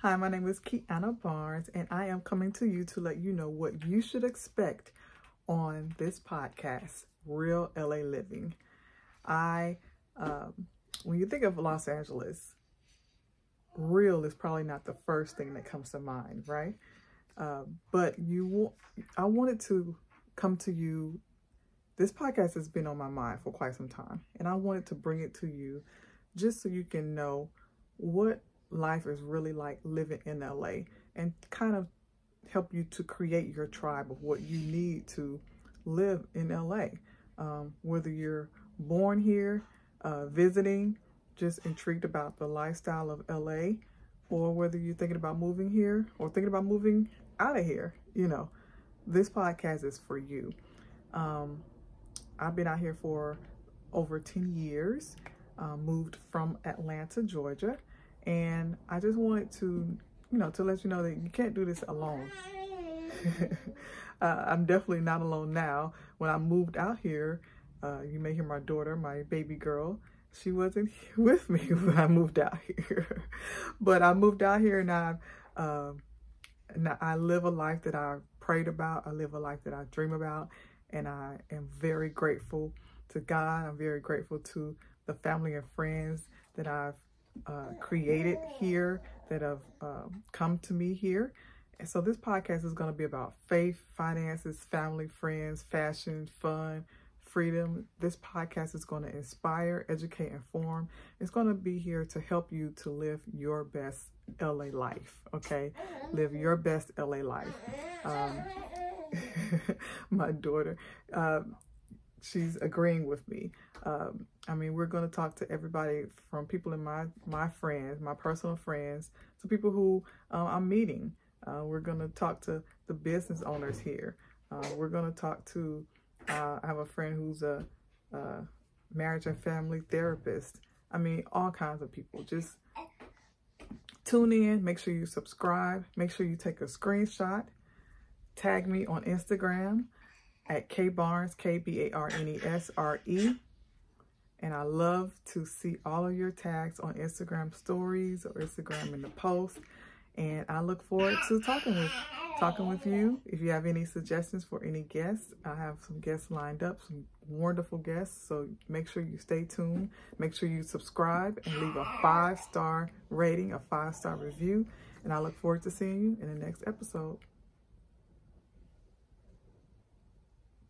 Hi, my name is Kiana Barnes, and I am coming to you to let you know what you should expect on this podcast, Real LA Living. I, um, when you think of Los Angeles, real is probably not the first thing that comes to mind, right? Uh, but you, I wanted to come to you. This podcast has been on my mind for quite some time, and I wanted to bring it to you just so you can know what life is really like living in LA and kind of help you to create your tribe of what you need to live in LA. Um, whether you're born here, uh, visiting, just intrigued about the lifestyle of LA, or whether you're thinking about moving here or thinking about moving out of here, you know, this podcast is for you. Um, I've been out here for over 10 years, uh, moved from Atlanta, Georgia, and I just wanted to, you know, to let you know that you can't do this alone. uh, I'm definitely not alone now. When I moved out here, uh, you may hear my daughter, my baby girl. She wasn't with me when I moved out here, but I moved out here and I, uh, and I live a life that I prayed about. I live a life that I dream about, and I am very grateful to God. I'm very grateful to the family and friends that I've uh, created here that have uh, come to me here. And so this podcast is going to be about faith, finances, family, friends, fashion, fun, freedom. This podcast is going to inspire, educate, inform. It's going to be here to help you to live your best LA life, okay? Live your best LA life. Um, my daughter, um, she's agreeing with me. Um, I mean, we're going to talk to everybody from people in my my friends, my personal friends, to people who uh, I'm meeting. Uh, we're going to talk to the business owners here. Uh, we're going to talk to. Uh, I have a friend who's a, a marriage and family therapist. I mean, all kinds of people. Just tune in. Make sure you subscribe. Make sure you take a screenshot. Tag me on Instagram at K Barnes, K B A R N E S R E. And I love to see all of your tags on Instagram stories or Instagram in the post. And I look forward to talking with talking with you. If you have any suggestions for any guests, I have some guests lined up, some wonderful guests. So make sure you stay tuned. Make sure you subscribe and leave a five-star rating, a five-star review. And I look forward to seeing you in the next episode.